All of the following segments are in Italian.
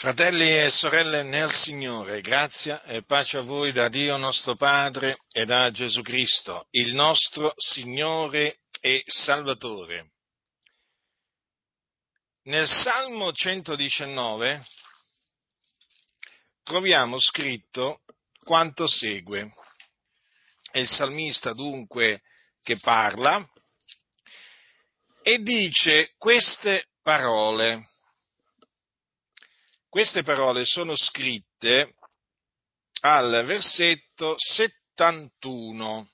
Fratelli e sorelle nel Signore, grazia e pace a voi da Dio nostro Padre e da Gesù Cristo, il nostro Signore e Salvatore. Nel Salmo 119 troviamo scritto quanto segue. È il salmista dunque che parla e dice queste parole queste parole sono scritte al versetto 71,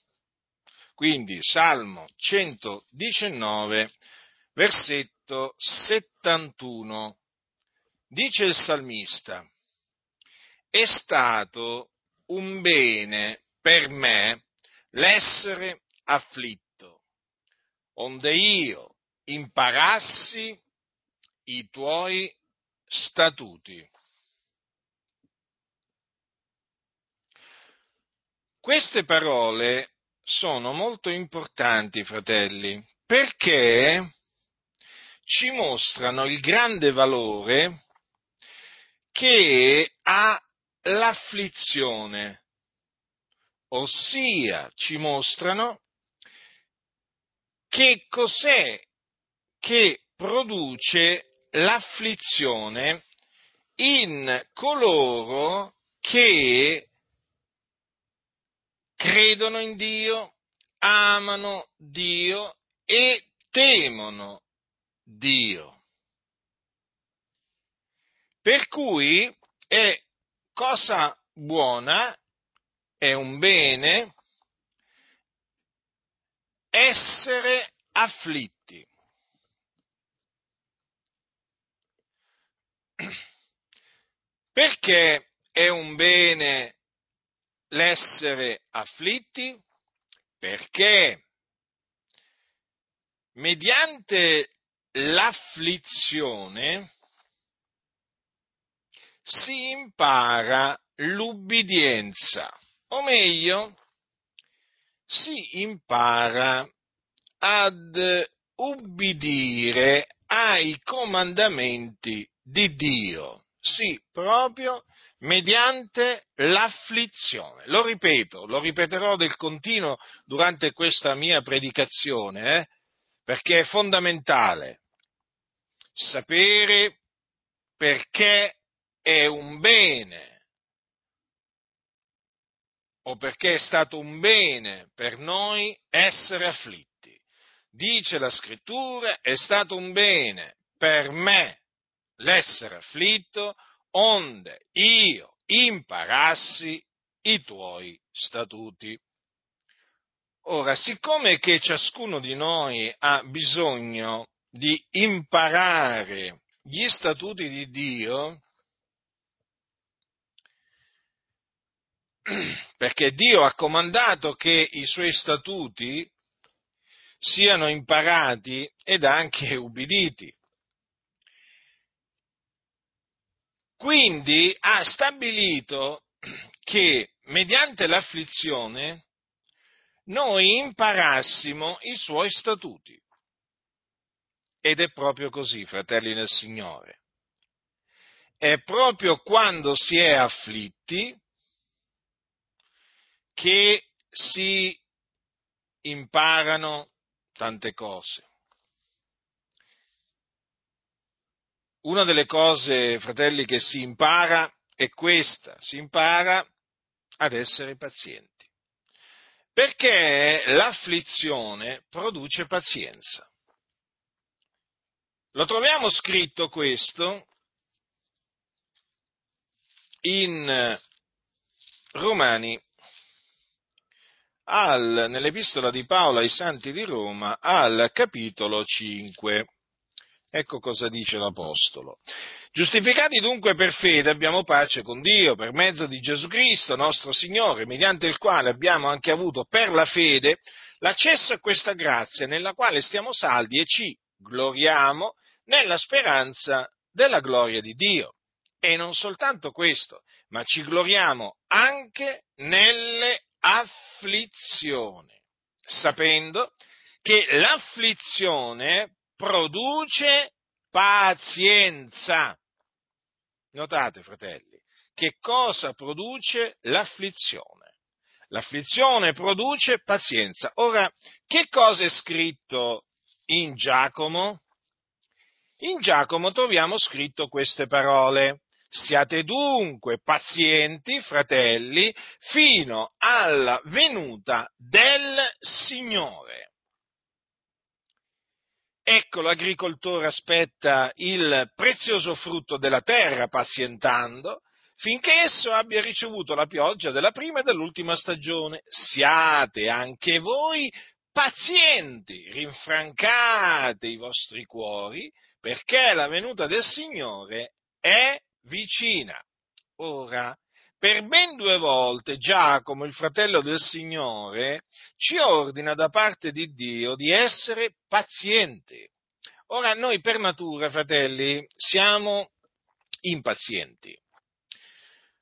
quindi Salmo 119, versetto 71. Dice il salmista, è stato un bene per me l'essere afflitto, onde io imparassi i tuoi statuti. Queste parole sono molto importanti, fratelli, perché ci mostrano il grande valore che ha l'afflizione, ossia ci mostrano che cos'è che produce l'afflizione in coloro che credono in Dio, amano Dio e temono Dio. Per cui è cosa buona, è un bene essere afflitti. Perché è un bene l'essere afflitti? Perché mediante l'afflizione si impara l'ubbidienza, o meglio, si impara ad ubbidire ai comandamenti di Dio. Sì, proprio mediante l'afflizione. Lo ripeto, lo ripeterò del continuo durante questa mia predicazione, eh, perché è fondamentale sapere perché è un bene o perché è stato un bene per noi essere afflitti. Dice la scrittura, è stato un bene per me l'essere afflitto, onde io imparassi i tuoi statuti. Ora, siccome che ciascuno di noi ha bisogno di imparare gli statuti di Dio, perché Dio ha comandato che i suoi statuti siano imparati ed anche ubbiditi. Quindi ha stabilito che mediante l'afflizione noi imparassimo i suoi statuti. Ed è proprio così, fratelli nel Signore. È proprio quando si è afflitti che si imparano tante cose. Una delle cose, fratelli, che si impara è questa, si impara ad essere pazienti. Perché l'afflizione produce pazienza. Lo troviamo scritto questo in Romani, al, nell'epistola di Paolo ai Santi di Roma, al capitolo 5. Ecco cosa dice l'Apostolo. Giustificati dunque per fede abbiamo pace con Dio per mezzo di Gesù Cristo, nostro Signore, mediante il quale abbiamo anche avuto per la fede l'accesso a questa grazia nella quale stiamo saldi e ci gloriamo nella speranza della gloria di Dio. E non soltanto questo, ma ci gloriamo anche nelle afflizioni, sapendo che l'afflizione produce pazienza. Notate, fratelli, che cosa produce l'afflizione? L'afflizione produce pazienza. Ora, che cosa è scritto in Giacomo? In Giacomo troviamo scritto queste parole. Siate dunque pazienti, fratelli, fino alla venuta del Signore. Ecco l'agricoltore aspetta il prezioso frutto della terra pazientando finché esso abbia ricevuto la pioggia della prima e dell'ultima stagione. Siate anche voi pazienti, rinfrancate i vostri cuori, perché la venuta del Signore è vicina. Ora, per ben due volte Giacomo, il fratello del Signore, ci ordina da parte di Dio di essere pazienti. Ora, noi per natura, fratelli, siamo impazienti.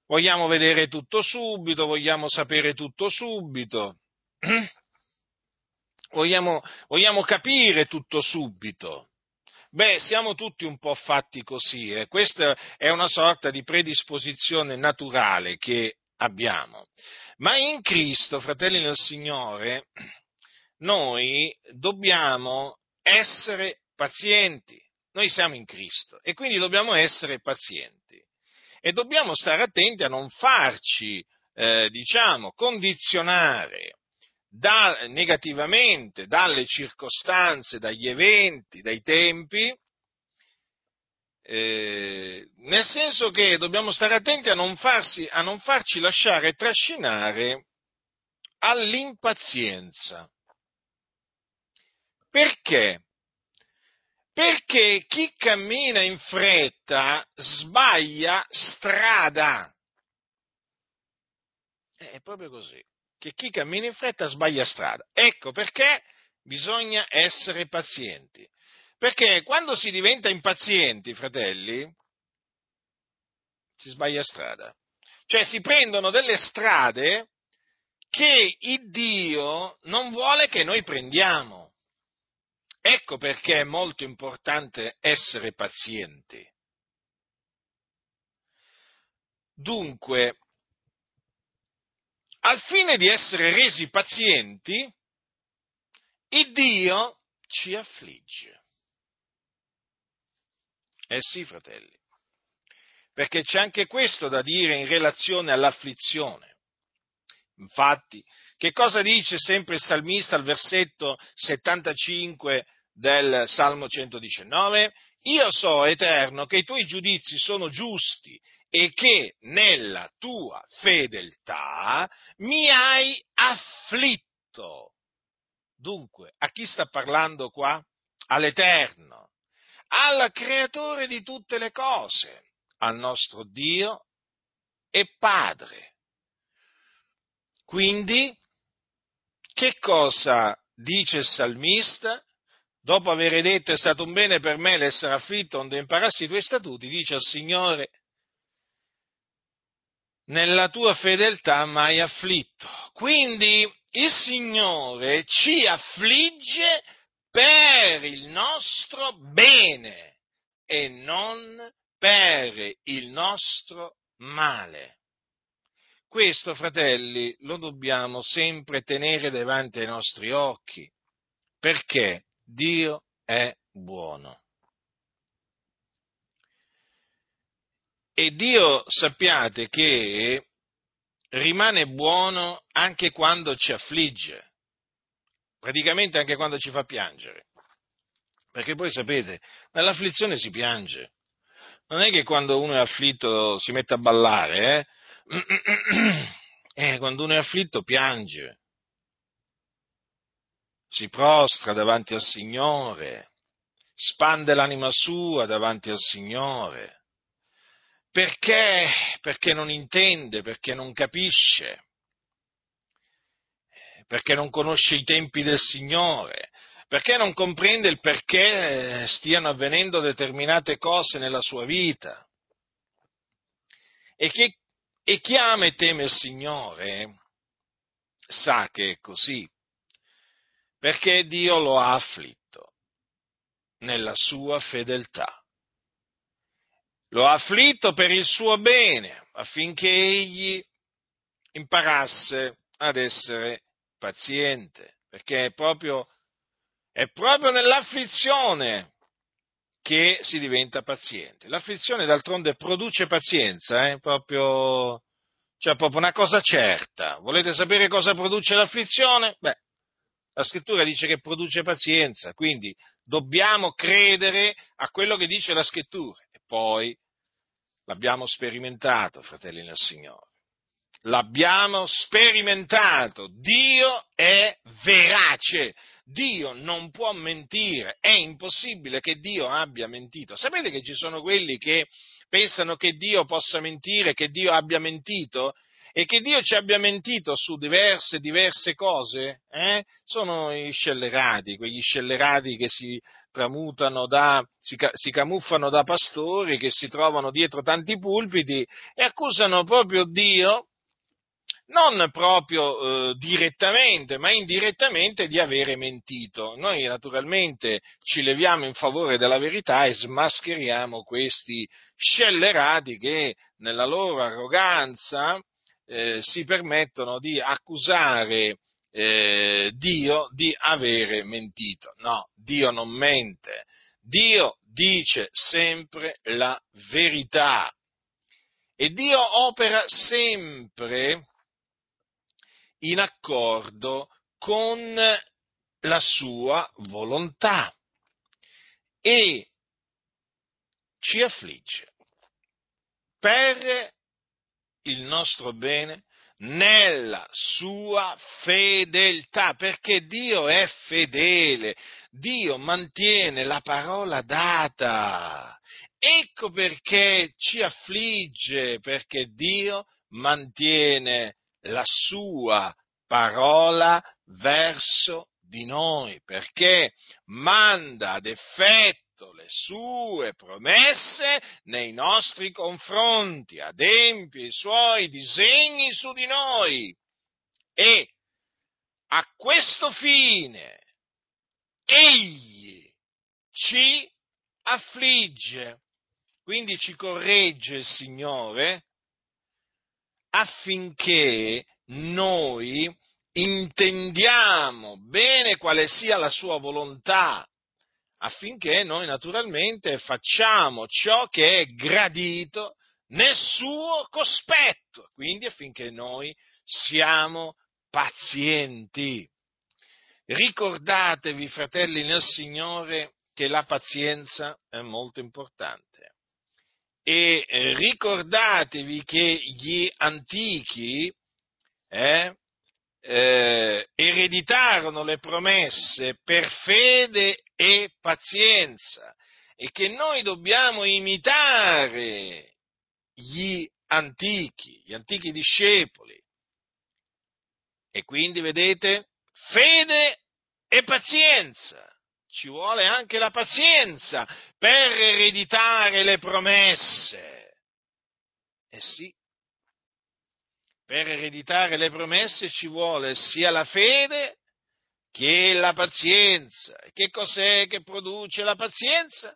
Vogliamo vedere tutto subito, vogliamo sapere tutto subito, vogliamo, vogliamo capire tutto subito. Beh, siamo tutti un po' fatti così, eh? questa è una sorta di predisposizione naturale che abbiamo. Ma in Cristo, fratelli del Signore, noi dobbiamo essere pazienti. Noi siamo in Cristo e quindi dobbiamo essere pazienti e dobbiamo stare attenti a non farci, eh, diciamo, condizionare da, negativamente dalle circostanze, dagli eventi, dai tempi, eh, nel senso che dobbiamo stare attenti a non, farsi, a non farci lasciare trascinare all'impazienza. Perché? Perché chi cammina in fretta sbaglia strada. È proprio così, che chi cammina in fretta sbaglia strada. Ecco perché bisogna essere pazienti. Perché quando si diventa impazienti, fratelli, si sbaglia strada. Cioè si prendono delle strade che il Dio non vuole che noi prendiamo. Ecco perché è molto importante essere pazienti. Dunque, al fine di essere resi pazienti, il Dio ci affligge. Eh sì, fratelli, perché c'è anche questo da dire in relazione all'afflizione. Infatti, che cosa dice sempre il salmista al versetto 75 del Salmo 119? Io so, Eterno, che i tuoi giudizi sono giusti e che nella tua fedeltà mi hai afflitto. Dunque, a chi sta parlando qua? All'Eterno, al Creatore di tutte le cose, al nostro Dio e Padre. Quindi, che cosa dice il salmista? dopo aver detto è stato un bene per me l'essere afflitto onde imparassi i tuoi statuti, dice al Signore, nella tua fedeltà mi hai afflitto. Quindi il Signore ci affligge per il nostro bene e non per il nostro male. Questo, fratelli, lo dobbiamo sempre tenere davanti ai nostri occhi. Perché? Dio è buono. E Dio sappiate che rimane buono anche quando ci affligge, praticamente anche quando ci fa piangere. Perché poi sapete, nell'afflizione si piange. Non è che quando uno è afflitto si mette a ballare, eh? eh quando uno è afflitto piange si prostra davanti al Signore, spande l'anima sua davanti al Signore. Perché? Perché non intende, perché non capisce, perché non conosce i tempi del Signore, perché non comprende il perché stiano avvenendo determinate cose nella sua vita. E, che, e chi ama e teme il Signore sa che è così, perché Dio lo ha afflitto nella sua fedeltà. Lo ha afflitto per il suo bene, affinché egli imparasse ad essere paziente, perché è proprio, è proprio nell'afflizione che si diventa pazienti. L'afflizione d'altronde produce pazienza, eh? proprio, cioè proprio una cosa certa. Volete sapere cosa produce l'afflizione? Beh, la scrittura dice che produce pazienza, quindi dobbiamo credere a quello che dice la scrittura. E poi l'abbiamo sperimentato, fratelli nel Signore. L'abbiamo sperimentato. Dio è verace. Dio non può mentire, è impossibile che Dio abbia mentito. Sapete che ci sono quelli che pensano che Dio possa mentire, che Dio abbia mentito? E che Dio ci abbia mentito su diverse, diverse cose? Eh? Sono i scellerati, quegli scellerati che si tramutano da, si, si camuffano da pastori, che si trovano dietro tanti pulpiti e accusano proprio Dio non proprio eh, direttamente, ma indirettamente di avere mentito. Noi naturalmente ci leviamo in favore della verità e smascheriamo questi scellerati che nella loro arroganza eh, si permettono di accusare eh, Dio di avere mentito. No, Dio non mente. Dio dice sempre la verità. E Dio opera sempre in accordo con la sua volontà e ci affligge per il nostro bene nella sua fedeltà, perché Dio è fedele, Dio mantiene la parola data. Ecco perché ci affligge, perché Dio mantiene la sua parola verso di noi, perché manda ad effetto le sue promesse nei nostri confronti, adempie i suoi disegni su di noi. E a questo fine egli ci affligge, quindi ci corregge il Signore affinché noi intendiamo bene quale sia la sua volontà, affinché noi naturalmente facciamo ciò che è gradito nel suo cospetto, quindi affinché noi siamo pazienti. Ricordatevi, fratelli nel Signore, che la pazienza è molto importante e eh, ricordatevi che gli antichi eh, eh, ereditarono le promesse per fede e pazienza e che noi dobbiamo imitare gli antichi, gli antichi discepoli. E quindi vedete, fede e pazienza ci vuole anche la pazienza per ereditare le promesse. Eh sì, per ereditare le promesse ci vuole sia la fede che la pazienza. Che cos'è che produce la pazienza?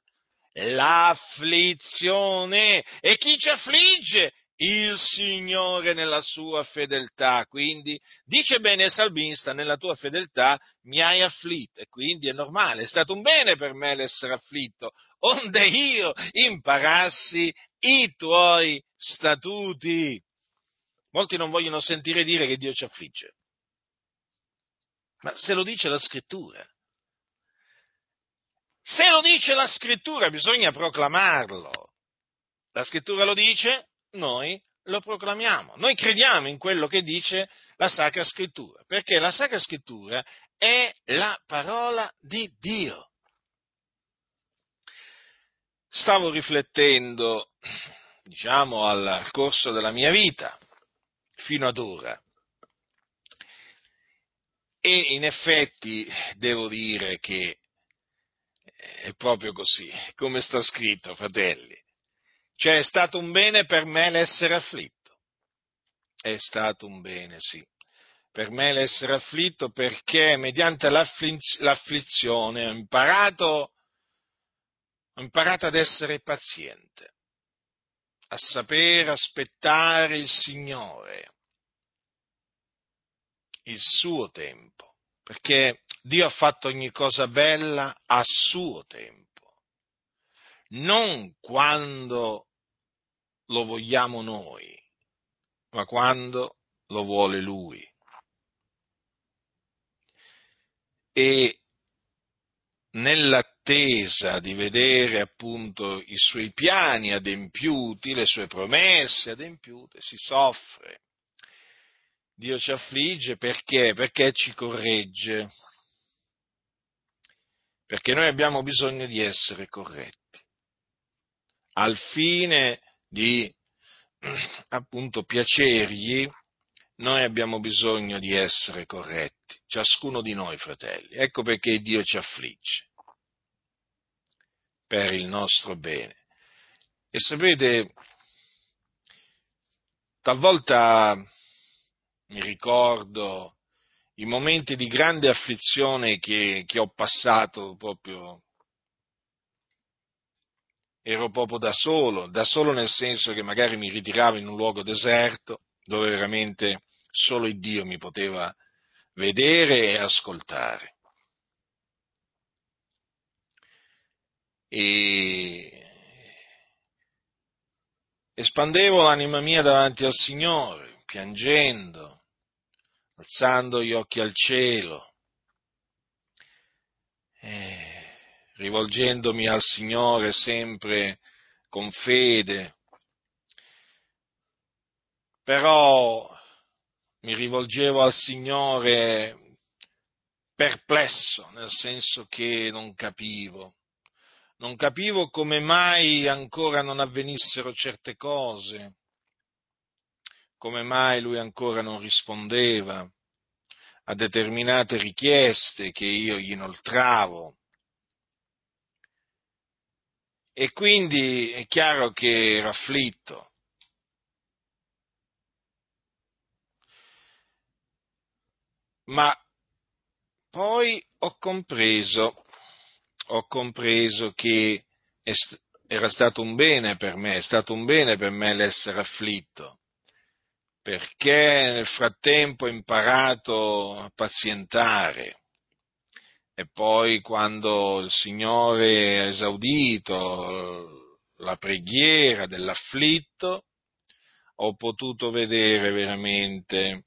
L'afflizione. E chi ci affligge? il Signore nella sua fedeltà. Quindi dice bene il salmista, nella tua fedeltà mi hai afflitto e quindi è normale, è stato un bene per me l'essere afflitto, onde io imparassi i tuoi statuti. Molti non vogliono sentire dire che Dio ci affligge, ma se lo dice la scrittura. Se lo dice la scrittura bisogna proclamarlo. La scrittura lo dice, noi lo proclamiamo, noi crediamo in quello che dice la Sacra Scrittura, perché la Sacra Scrittura è la parola di Dio. Stavo riflettendo, diciamo, al corso della mia vita, fino ad ora, e in effetti devo dire che è proprio così, come sta scritto, fratelli. Cioè è stato un bene per me l'essere afflitto. È stato un bene, sì. Per me l'essere afflitto perché mediante l'afflizione ho imparato, ho imparato ad essere paziente. a saper aspettare il Signore, il suo tempo, perché Dio ha fatto ogni cosa bella a suo tempo, non quando lo vogliamo noi, ma quando lo vuole Lui. E nell'attesa di vedere appunto i suoi piani adempiuti, le sue promesse adempiute, si soffre. Dio ci affligge perché? Perché ci corregge. Perché noi abbiamo bisogno di essere corretti, al fine di appunto piacergli, noi abbiamo bisogno di essere corretti, ciascuno di noi, fratelli. Ecco perché Dio ci affligge, per il nostro bene. E sapete, talvolta mi ricordo i momenti di grande afflizione che, che ho passato proprio ero proprio da solo, da solo nel senso che magari mi ritiravo in un luogo deserto dove veramente solo il Dio mi poteva vedere e ascoltare. E espandevo l'anima mia davanti al Signore, piangendo, alzando gli occhi al cielo, eh, rivolgendomi al Signore sempre con fede. Però mi rivolgevo al Signore perplesso, nel senso che non capivo. Non capivo come mai ancora non avvenissero certe cose, come mai lui ancora non rispondeva a determinate richieste che io gli inoltravo. E quindi è chiaro che ero afflitto, ma poi ho compreso, ho compreso che era stato un bene per me, è stato un bene per me l'essere afflitto, perché nel frattempo ho imparato a pazientare. E poi quando il Signore ha esaudito la preghiera dell'afflitto, ho potuto vedere veramente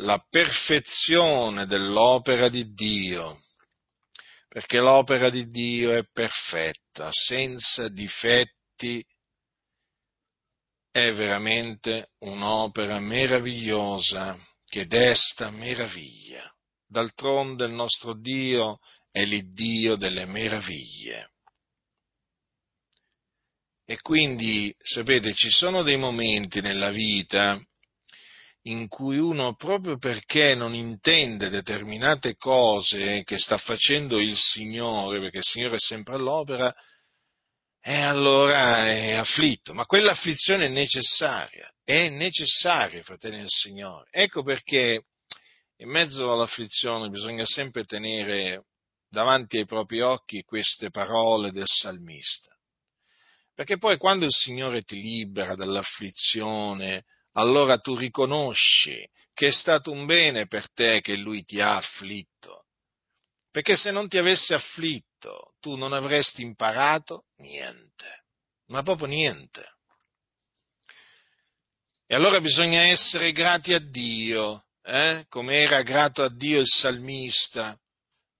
la perfezione dell'opera di Dio, perché l'opera di Dio è perfetta, senza difetti, è veramente un'opera meravigliosa che desta meraviglia. D'altronde il nostro Dio è l'Iddio delle meraviglie. E quindi, sapete, ci sono dei momenti nella vita in cui uno, proprio perché non intende determinate cose che sta facendo il Signore, perché il Signore è sempre all'opera, e allora è afflitto. Ma quell'afflizione è necessaria, è necessaria, fratelli del Signore. Ecco perché in mezzo all'afflizione bisogna sempre tenere davanti ai propri occhi queste parole del salmista. Perché poi quando il Signore ti libera dall'afflizione, allora tu riconosci che è stato un bene per te che lui ti ha afflitto. Perché se non ti avesse afflitto, tu non avresti imparato niente, ma proprio niente. E allora bisogna essere grati a Dio, eh? come era grato a Dio il salmista.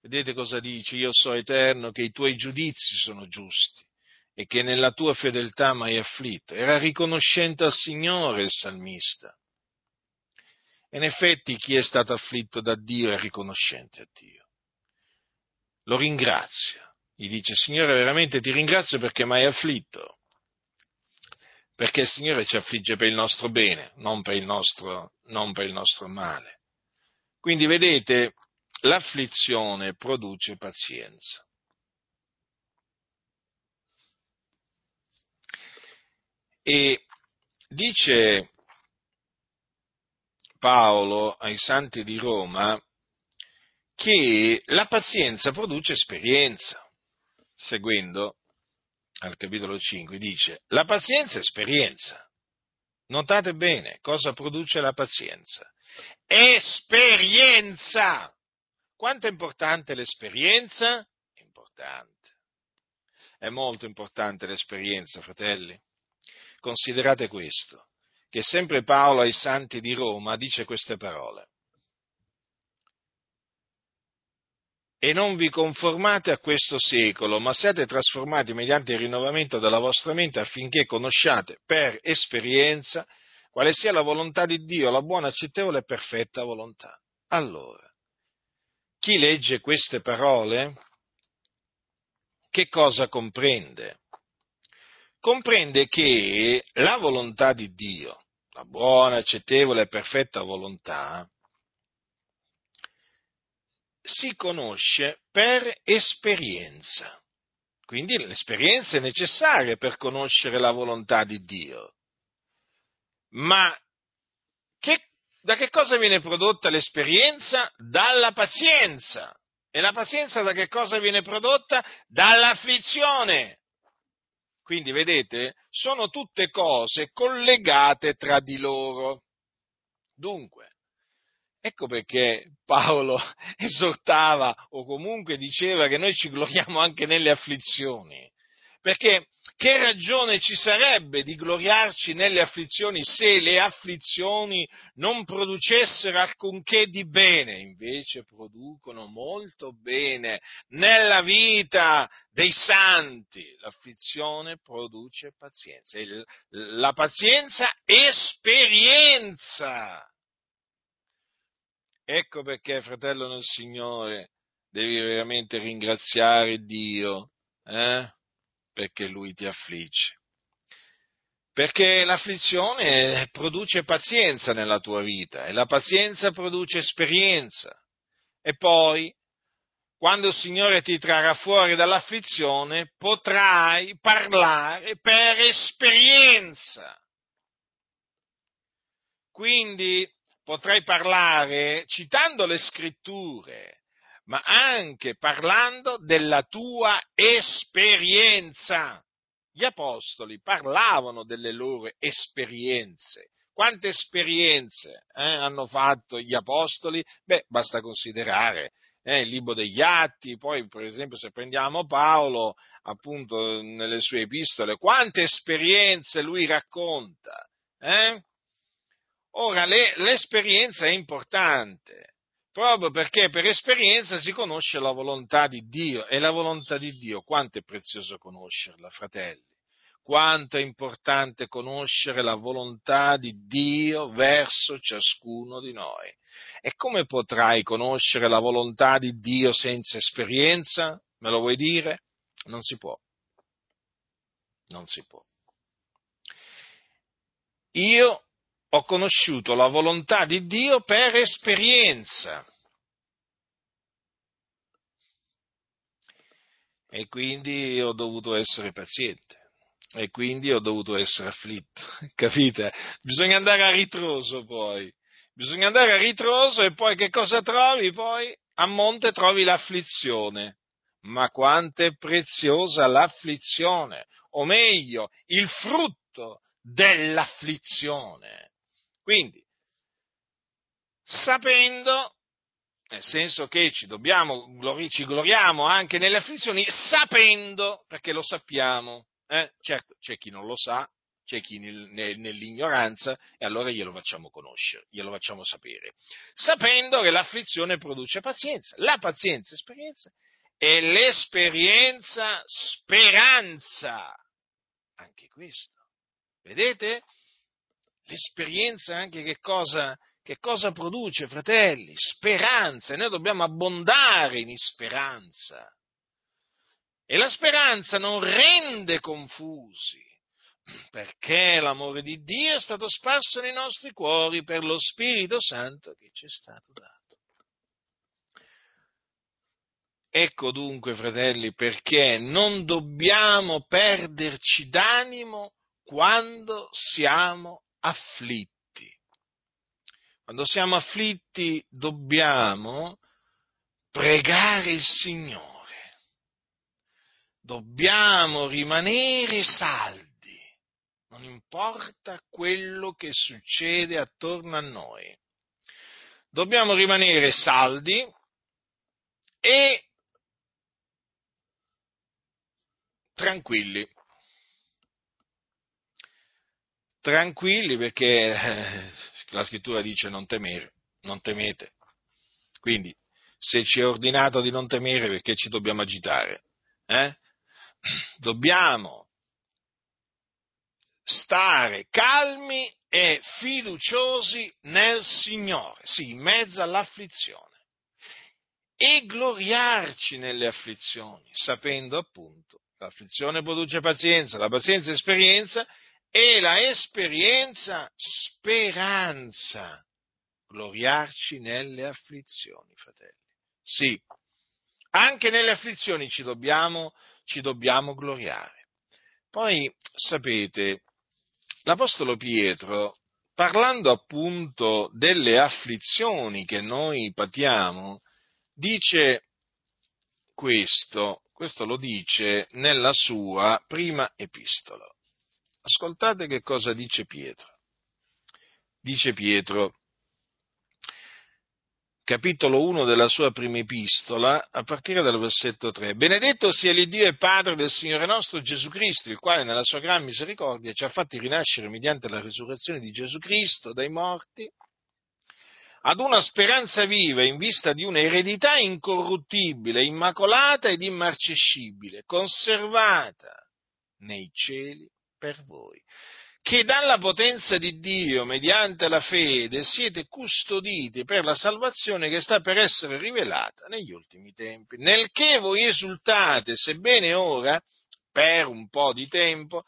Vedete cosa dice? Io so eterno che i tuoi giudizi sono giusti e che nella tua fedeltà mi hai afflitto. Era riconoscente al Signore il salmista. In effetti chi è stato afflitto da Dio è riconoscente a Dio. Lo ringrazia. Gli dice, Signore, veramente ti ringrazio perché mi hai afflitto. Perché il Signore ci affligge per il nostro bene, non per il nostro, non per il nostro male. Quindi vedete, l'afflizione produce pazienza. E dice Paolo ai santi di Roma che la pazienza produce esperienza, seguendo al capitolo 5, dice, la pazienza è esperienza. Notate bene cosa produce la pazienza. Esperienza! Quanto è importante l'esperienza? Importante. È molto importante l'esperienza, fratelli. Considerate questo, che sempre Paolo ai santi di Roma dice queste parole. E non vi conformate a questo secolo, ma siate trasformati mediante il rinnovamento della vostra mente affinché conosciate per esperienza quale sia la volontà di Dio, la buona, accettevole e perfetta volontà. Allora, chi legge queste parole, che cosa comprende? Comprende che la volontà di Dio, la buona, accettevole e perfetta volontà, si conosce per esperienza. Quindi l'esperienza è necessaria per conoscere la volontà di Dio. Ma che, da che cosa viene prodotta l'esperienza? Dalla pazienza. E la pazienza da che cosa viene prodotta? Dall'afflizione. Quindi, vedete, sono tutte cose collegate tra di loro. Dunque, Ecco perché Paolo esortava o comunque diceva che noi ci gloriamo anche nelle afflizioni. Perché che ragione ci sarebbe di gloriarci nelle afflizioni se le afflizioni non producessero alcunché di bene? Invece producono molto bene nella vita dei santi. L'afflizione produce pazienza. La pazienza esperienza. Ecco perché, fratello nel Signore, devi veramente ringraziare Dio, eh? perché Lui ti affligge. Perché l'afflizione produce pazienza nella tua vita e la pazienza produce esperienza. E poi, quando il Signore ti trarrà fuori dall'afflizione, potrai parlare per esperienza. Quindi potrai parlare citando le scritture, ma anche parlando della tua esperienza. Gli apostoli parlavano delle loro esperienze. Quante esperienze eh, hanno fatto gli apostoli? Beh, basta considerare eh, il libro degli atti, poi per esempio se prendiamo Paolo, appunto nelle sue epistole, quante esperienze lui racconta. Eh? Ora, le, l'esperienza è importante, proprio perché per esperienza si conosce la volontà di Dio e la volontà di Dio, quanto è prezioso conoscerla, fratelli, quanto è importante conoscere la volontà di Dio verso ciascuno di noi. E come potrai conoscere la volontà di Dio senza esperienza? Me lo vuoi dire? Non si può. Non si può. Io ho conosciuto la volontà di Dio per esperienza. E quindi ho dovuto essere paziente. E quindi ho dovuto essere afflitto. Capite? Bisogna andare a ritroso poi. Bisogna andare a ritroso e poi che cosa trovi? Poi a monte trovi l'afflizione. Ma quanto è preziosa l'afflizione, o meglio, il frutto dell'afflizione. Quindi, sapendo, nel senso che ci dobbiamo, ci gloriamo anche nelle afflizioni, sapendo, perché lo sappiamo, eh? certo c'è chi non lo sa, c'è chi nell'ignoranza e allora glielo facciamo conoscere, glielo facciamo sapere, sapendo che l'afflizione produce pazienza, la pazienza esperienza e l'esperienza speranza, anche questo, vedete? L'esperienza anche che cosa, che cosa produce, fratelli? Speranza, e noi dobbiamo abbondare in speranza. E la speranza non rende confusi, perché l'amore di Dio è stato sparso nei nostri cuori per lo Spirito Santo che ci è stato dato. Ecco dunque, fratelli, perché non dobbiamo perderci d'animo quando siamo afflitti. Quando siamo afflitti dobbiamo pregare il Signore. dobbiamo rimanere saldi, non importa quello che succede attorno a noi. Dobbiamo rimanere saldi e tranquilli. Tranquilli perché eh, la scrittura dice non temere, non temete. Quindi, se ci è ordinato di non temere, perché ci dobbiamo agitare? Eh? Dobbiamo stare calmi e fiduciosi nel Signore, sì, in mezzo all'afflizione, e gloriarci nelle afflizioni, sapendo appunto L'afflizione produce pazienza, la pazienza esperienza e la esperienza speranza. Gloriarci nelle afflizioni, fratelli. Sì, anche nelle afflizioni ci dobbiamo, ci dobbiamo gloriare. Poi, sapete, l'Apostolo Pietro, parlando appunto delle afflizioni che noi patiamo, dice questo, questo lo dice nella sua prima epistola. Ascoltate che cosa dice Pietro. Dice Pietro, capitolo 1 della sua prima epistola, a partire dal versetto 3. Benedetto sia l'Iddio e Padre del Signore nostro Gesù Cristo, il quale nella sua gran misericordia ci ha fatti rinascere mediante la risurrezione di Gesù Cristo dai morti ad una speranza viva in vista di un'eredità incorruttibile, immacolata ed immarcescibile, conservata nei cieli per voi, che dalla potenza di Dio, mediante la fede, siete custoditi per la salvazione che sta per essere rivelata negli ultimi tempi, nel che voi esultate, sebbene ora, per un po' di tempo,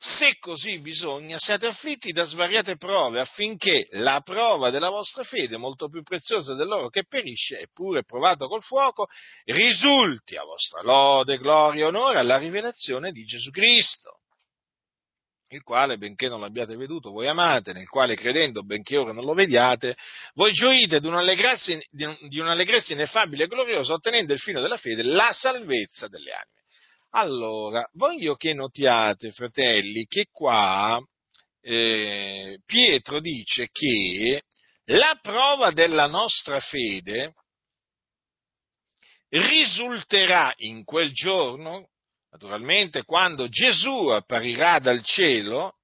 se così bisogna, siate afflitti da svariate prove, affinché la prova della vostra fede, molto più preziosa dell'oro che perisce, eppure provato col fuoco, risulti a vostra lode, gloria e onore alla rivelazione di Gesù Cristo, il quale, benché non l'abbiate veduto, voi amate, nel quale credendo, benché ora non lo vediate, voi gioite di un'allegrezza, ineffabile e gloriosa, ottenendo il fino della fede, la salvezza delle anime. Allora, voglio che notiate, fratelli, che qua eh, Pietro dice che la prova della nostra fede risulterà in quel giorno, naturalmente quando Gesù apparirà dal cielo,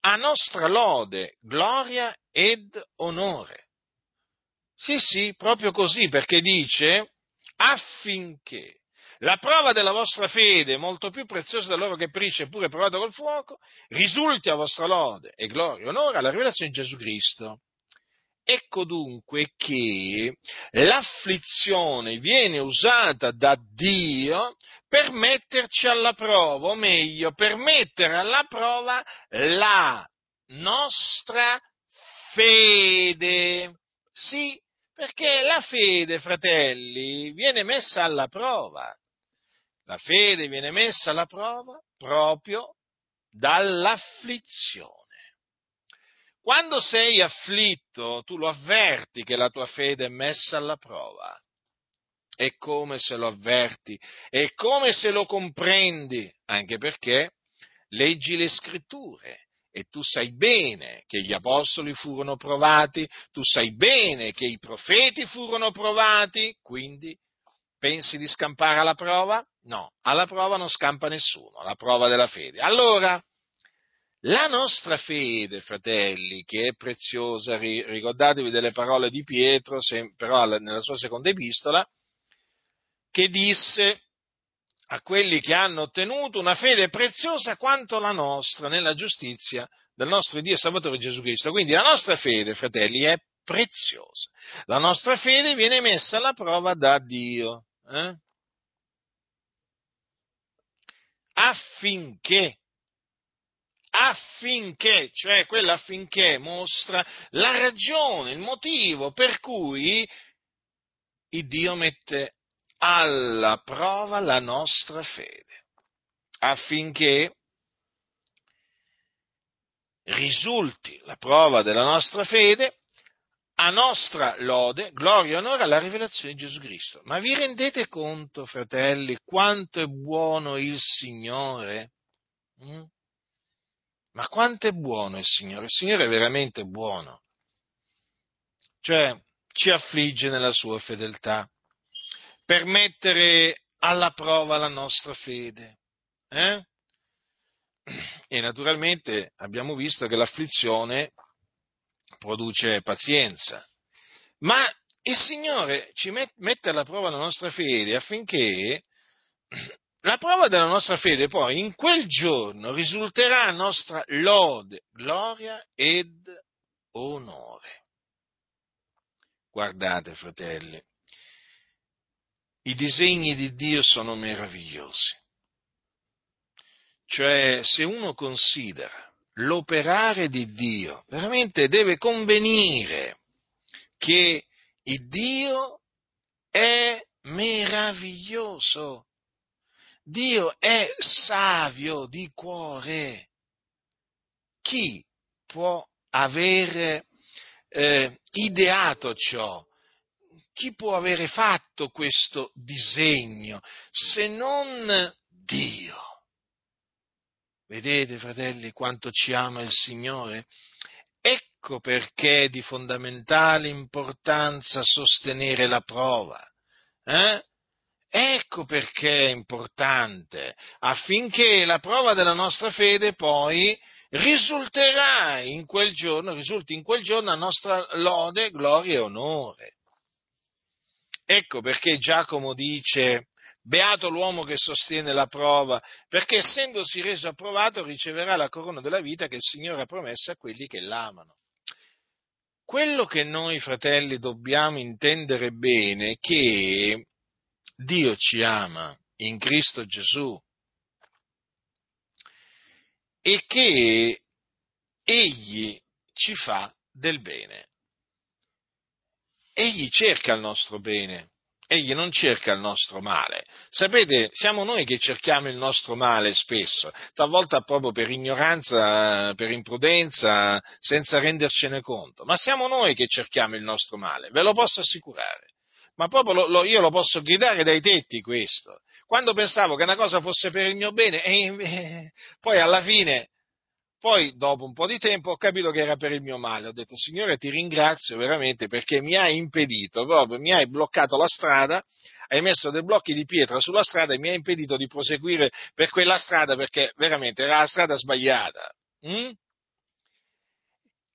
a nostra lode, gloria ed onore. Sì, sì, proprio così, perché dice affinché la prova della vostra fede, molto più preziosa dell'oro che perisce eppure provato col fuoco, risulti a vostra lode e gloria e onore alla rivelazione di Gesù Cristo. Ecco dunque che l'afflizione viene usata da Dio per metterci alla prova, o meglio, per mettere alla prova la nostra fede. Sì, perché la fede, fratelli, viene messa alla prova. La fede viene messa alla prova proprio dall'afflizione. Quando sei afflitto, tu lo avverti che la tua fede è messa alla prova. È come se lo avverti, è come se lo comprendi, anche perché leggi le scritture e tu sai bene che gli apostoli furono provati, tu sai bene che i profeti furono provati, quindi pensi di scampare alla prova? No, alla prova non scampa nessuno, alla prova della fede. Allora, la nostra fede, fratelli, che è preziosa, ricordatevi delle parole di Pietro, però nella sua seconda epistola, che disse a quelli che hanno ottenuto una fede preziosa quanto la nostra nella giustizia del nostro Dio e Salvatore Gesù Cristo. Quindi la nostra fede, fratelli, è preziosa. La nostra fede viene messa alla prova da Dio. Eh? affinché, affinché, cioè quella affinché mostra la ragione, il motivo per cui il Dio mette alla prova la nostra fede, affinché risulti la prova della nostra fede a nostra lode, gloria e onore alla rivelazione di Gesù Cristo. Ma vi rendete conto, fratelli, quanto è buono il Signore? Mm? Ma quanto è buono il Signore? Il Signore è veramente buono. Cioè, ci affligge nella sua fedeltà per mettere alla prova la nostra fede. Eh? E naturalmente abbiamo visto che l'afflizione produce pazienza, ma il Signore ci mette alla prova la nostra fede affinché la prova della nostra fede poi in quel giorno risulterà nostra lode, gloria ed onore. Guardate, fratelli, i disegni di Dio sono meravigliosi. Cioè, se uno considera l'operare di Dio, veramente deve convenire che il Dio è meraviglioso. Dio è savio di cuore. Chi può avere eh, ideato ciò? Chi può avere fatto questo disegno se non Dio? Vedete, fratelli, quanto ci ama il Signore? Ecco perché è di fondamentale importanza sostenere la prova. Eh? Ecco perché è importante, affinché la prova della nostra fede poi risulterà in quel giorno, risulti in quel giorno a nostra lode, gloria e onore. Ecco perché Giacomo dice, beato l'uomo che sostiene la prova, perché essendosi reso approvato riceverà la corona della vita che il Signore ha promesso a quelli che l'amano. Quello che noi fratelli dobbiamo intendere bene è che Dio ci ama in Cristo Gesù e che Egli ci fa del bene. Egli cerca il nostro bene, egli non cerca il nostro male. Sapete, siamo noi che cerchiamo il nostro male spesso, talvolta proprio per ignoranza, per imprudenza, senza rendercene conto, ma siamo noi che cerchiamo il nostro male, ve lo posso assicurare ma proprio lo, lo, io lo posso gridare dai tetti questo. Quando pensavo che una cosa fosse per il mio bene, e, e, poi alla fine, poi dopo un po' di tempo ho capito che era per il mio male. Ho detto, Signore, ti ringrazio veramente perché mi hai impedito, proprio mi hai bloccato la strada, hai messo dei blocchi di pietra sulla strada e mi hai impedito di proseguire per quella strada perché veramente era la strada sbagliata. Mm?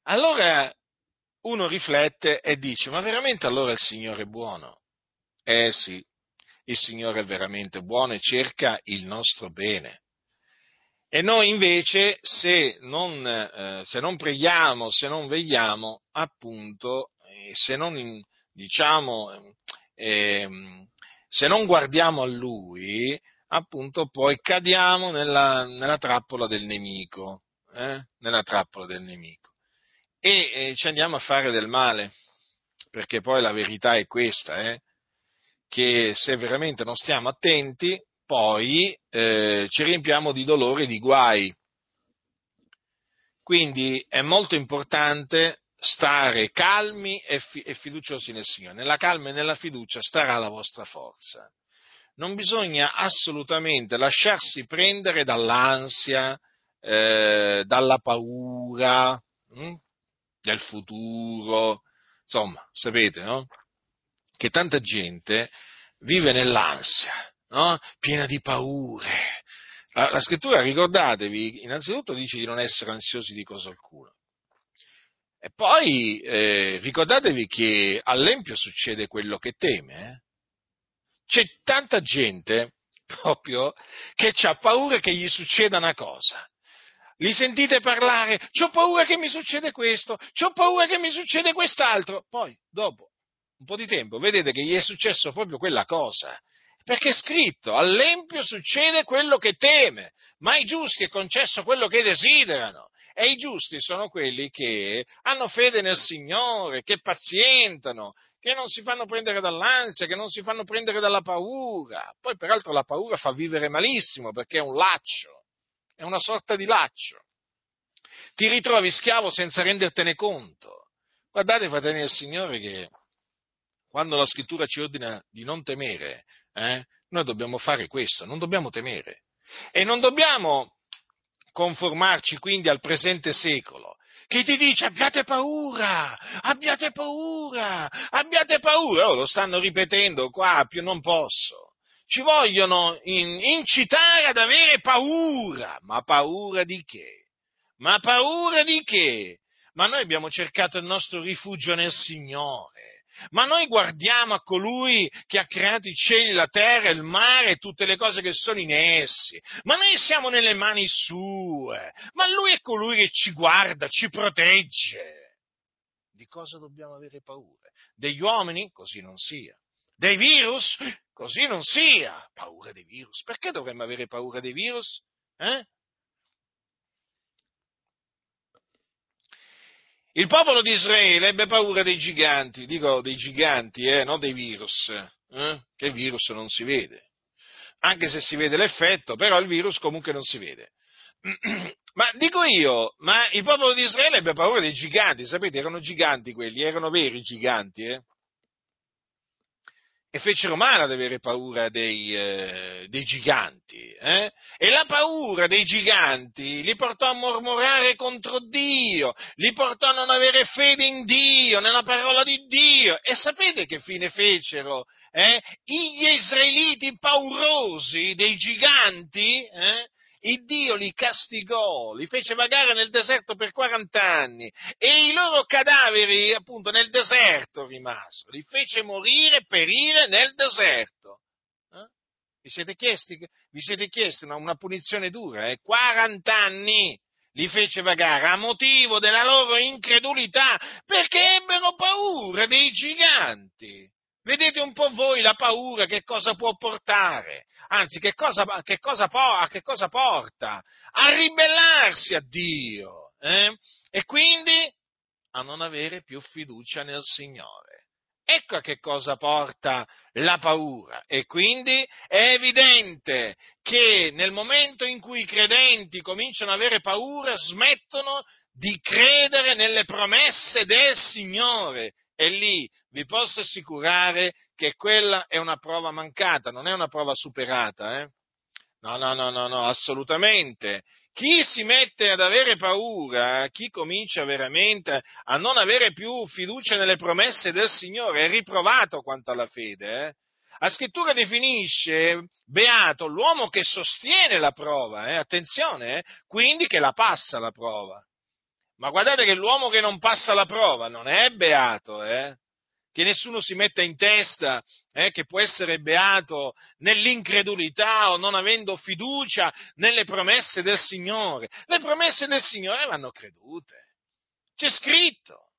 Allora uno riflette e dice, ma veramente allora il Signore è buono? Eh sì, il Signore è veramente buono e cerca il nostro bene. E noi invece, se non, eh, se non preghiamo, se non vegliamo, appunto, eh, se non, diciamo, eh, se non guardiamo a Lui, appunto, poi cadiamo nella, nella trappola del nemico, eh? nella trappola del nemico e eh, ci andiamo a fare del male, perché poi la verità è questa, eh, che se veramente non stiamo attenti, poi eh, ci riempiamo di dolori e di guai. Quindi è molto importante stare calmi e, fi- e fiduciosi nel Signore. Nella calma e nella fiducia starà la vostra forza. Non bisogna assolutamente lasciarsi prendere dall'ansia, eh, dalla paura, hm? Del futuro, insomma, sapete, no? Che tanta gente vive nell'ansia, no? Piena di paure. La, la scrittura, ricordatevi, innanzitutto dice di non essere ansiosi di cosa alcuna. E poi eh, ricordatevi che all'empio succede quello che teme. Eh? C'è tanta gente proprio che ha paura che gli succeda una cosa li sentite parlare, ho paura che mi succede questo, ho paura che mi succede quest'altro. Poi, dopo un po' di tempo, vedete che gli è successo proprio quella cosa. Perché è scritto, all'empio succede quello che teme, ma ai giusti è concesso quello che desiderano. E i giusti sono quelli che hanno fede nel Signore, che pazientano, che non si fanno prendere dall'ansia, che non si fanno prendere dalla paura. Poi peraltro la paura fa vivere malissimo perché è un laccio è una sorta di laccio. Ti ritrovi schiavo senza rendertene conto. Guardate, fratelli del Signore, che quando la scrittura ci ordina di non temere, eh, noi dobbiamo fare questo, non dobbiamo temere. E non dobbiamo conformarci quindi al presente secolo, che ti dice abbiate paura, abbiate paura, abbiate paura. Oh, lo stanno ripetendo qua, più non posso. Ci vogliono in, incitare ad avere paura, ma paura di che? Ma paura di che? Ma noi abbiamo cercato il nostro rifugio nel Signore ma noi guardiamo a colui che ha creato i cieli, la terra, il mare e tutte le cose che sono in essi. Ma noi siamo nelle mani sue. Ma lui è colui che ci guarda, ci protegge. Di cosa dobbiamo avere paura? Degli uomini? Così non sia. Dei virus? Così non sia. Paura dei virus. Perché dovremmo avere paura dei virus? Eh? Il popolo di Israele ebbe paura dei giganti, dico dei giganti, eh, non dei virus, eh, che il virus non si vede. Anche se si vede l'effetto, però il virus comunque non si vede. Ma dico io, ma il popolo di Israele ebbe paura dei giganti, sapete, erano giganti quelli, erano veri giganti, eh? E fecero male ad avere paura dei, eh, dei giganti. Eh? E la paura dei giganti li portò a mormorare contro Dio, li portò a non avere fede in Dio, nella parola di Dio. E sapete che fine fecero? Eh? Gli israeliti paurosi dei giganti? Eh? Il Dio li castigò, li fece vagare nel deserto per 40 anni e i loro cadaveri appunto nel deserto rimasero, li fece morire, perire nel deserto. Eh? Vi siete chiesti, vi siete chiesti una, una, punizione dura? Eh? 40 anni li fece vagare a motivo della loro incredulità perché ebbero paura dei giganti. Vedete un po' voi la paura che cosa può portare, anzi che cosa, che cosa, a che cosa porta? A ribellarsi a Dio eh? e quindi a non avere più fiducia nel Signore. Ecco a che cosa porta la paura e quindi è evidente che nel momento in cui i credenti cominciano ad avere paura smettono di credere nelle promesse del Signore e lì vi posso assicurare che quella è una prova mancata, non è una prova superata. Eh? No, no, no, no, no, assolutamente. Chi si mette ad avere paura, chi comincia veramente a non avere più fiducia nelle promesse del Signore, è riprovato quanto alla fede. Eh? La scrittura definisce beato l'uomo che sostiene la prova, eh? attenzione, eh? quindi che la passa la prova. Ma guardate che l'uomo che non passa la prova non è beato, eh? che nessuno si metta in testa eh, che può essere beato nell'incredulità o non avendo fiducia nelle promesse del Signore. Le promesse del Signore vanno credute. C'è scritto.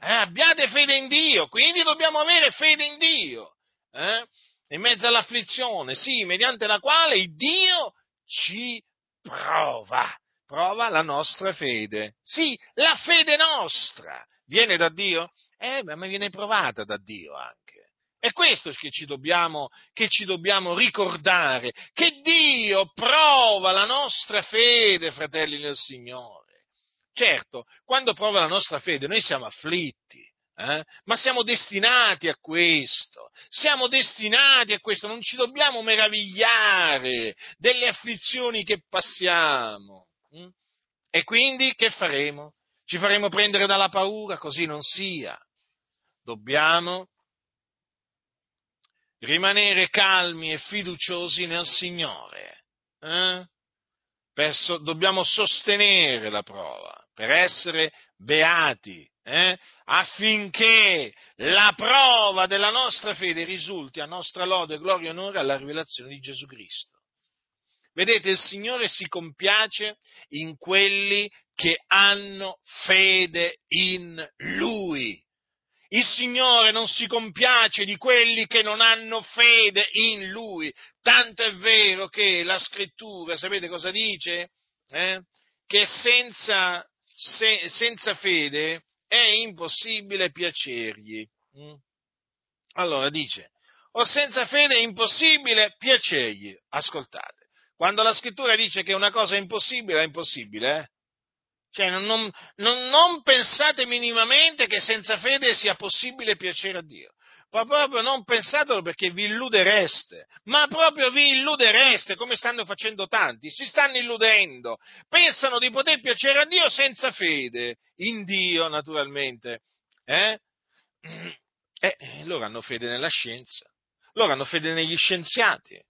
Eh, abbiate fede in Dio, quindi dobbiamo avere fede in Dio. Eh? In mezzo all'afflizione, sì, mediante la quale Dio ci prova prova la nostra fede. Sì, la fede nostra viene da Dio? Eh, ma viene provata da Dio anche. È questo che ci, dobbiamo, che ci dobbiamo ricordare, che Dio prova la nostra fede, fratelli del Signore. Certo, quando prova la nostra fede noi siamo afflitti, eh? ma siamo destinati a questo, siamo destinati a questo, non ci dobbiamo meravigliare delle afflizioni che passiamo. Mm? E quindi che faremo? Ci faremo prendere dalla paura? Così non sia. Dobbiamo rimanere calmi e fiduciosi nel Signore. Eh? Dobbiamo sostenere la prova per essere beati, eh? affinché la prova della nostra fede risulti a nostra lode, gloria e onore alla rivelazione di Gesù Cristo. Vedete, il Signore si compiace in quelli che hanno fede in Lui. Il Signore non si compiace di quelli che non hanno fede in Lui. Tanto è vero che la scrittura, sapete cosa dice? Eh? Che senza, se, senza, fede è impossibile piacergli. Mm? Allora dice, o senza fede è impossibile piacergli. Ascoltate. Quando la scrittura dice che una cosa è impossibile, è impossibile, eh? Cioè, non, non, non, pensate minimamente che senza fede sia possibile piacere a Dio. Ma proprio non pensatelo perché vi illudereste, ma proprio vi illudereste come stanno facendo tanti, si stanno illudendo, pensano di poter piacere a Dio senza fede, in Dio naturalmente. Eh? Eh, loro hanno fede nella scienza, loro hanno fede negli scienziati,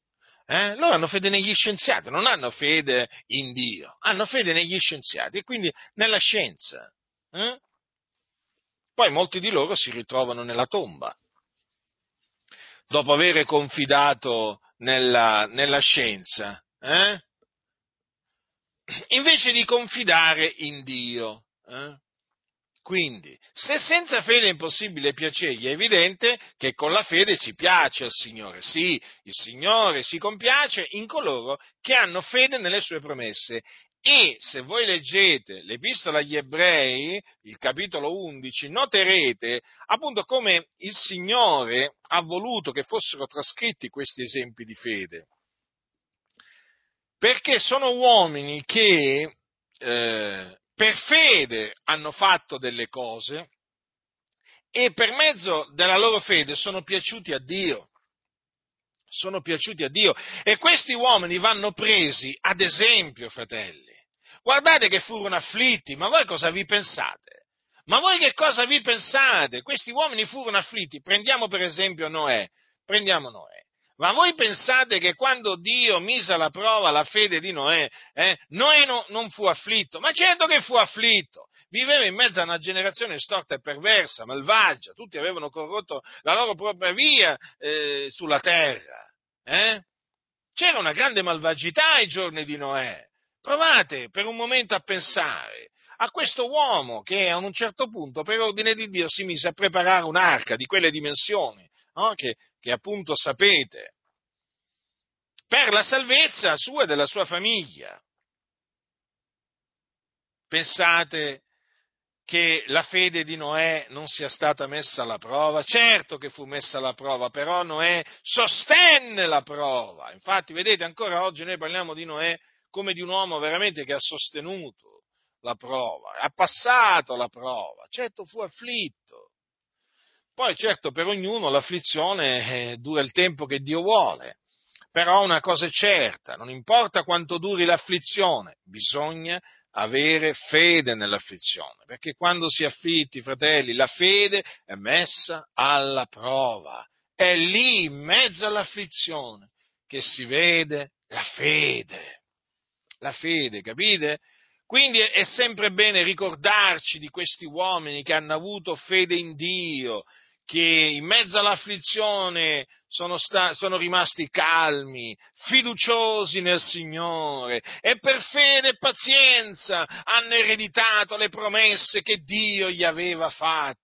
eh? Loro hanno fede negli scienziati, non hanno fede in Dio, hanno fede negli scienziati e quindi nella scienza. Eh? Poi molti di loro si ritrovano nella tomba, dopo aver confidato nella, nella scienza, eh? invece di confidare in Dio. Eh? Quindi, se senza fede è impossibile piacergli, è evidente che con la fede si piace al Signore. Sì, il Signore si compiace in coloro che hanno fede nelle sue promesse. E se voi leggete l'Epistola agli Ebrei, il capitolo 11, noterete appunto come il Signore ha voluto che fossero trascritti questi esempi di fede. Perché sono uomini che eh, per fede hanno fatto delle cose e per mezzo della loro fede sono piaciuti a Dio. Sono piaciuti a Dio. E questi uomini vanno presi ad esempio, fratelli. Guardate che furono afflitti, ma voi cosa vi pensate? Ma voi che cosa vi pensate? Questi uomini furono afflitti. Prendiamo per esempio Noè. Prendiamo Noè. Ma voi pensate che quando Dio mise alla prova la fede di Noè, eh, Noè no, non fu afflitto? Ma certo che fu afflitto! Viveva in mezzo a una generazione storta e perversa, malvagia, tutti avevano corrotto la loro propria via eh, sulla terra. Eh? C'era una grande malvagità ai giorni di Noè. Provate per un momento a pensare a questo uomo che a un certo punto, per ordine di Dio, si mise a preparare un'arca di quelle dimensioni, no? che, che appunto sapete, per la salvezza sua e della sua famiglia. Pensate che la fede di Noè non sia stata messa alla prova? Certo che fu messa alla prova, però Noè sostenne la prova. Infatti, vedete, ancora oggi noi parliamo di Noè come di un uomo veramente che ha sostenuto la prova, ha passato la prova, certo fu afflitto, poi certo per ognuno l'afflizione eh, dura il tempo che Dio vuole, però una cosa è certa, non importa quanto duri l'afflizione, bisogna avere fede nell'afflizione, perché quando si afflitti, fratelli, la fede è messa alla prova. È lì, in mezzo all'afflizione, che si vede la fede. La fede, capite? Quindi è sempre bene ricordarci di questi uomini che hanno avuto fede in Dio, che in mezzo all'afflizione sono, sta- sono, rimasti calmi, fiduciosi nel Signore e per fede e pazienza hanno ereditato le promesse che Dio gli aveva fatto.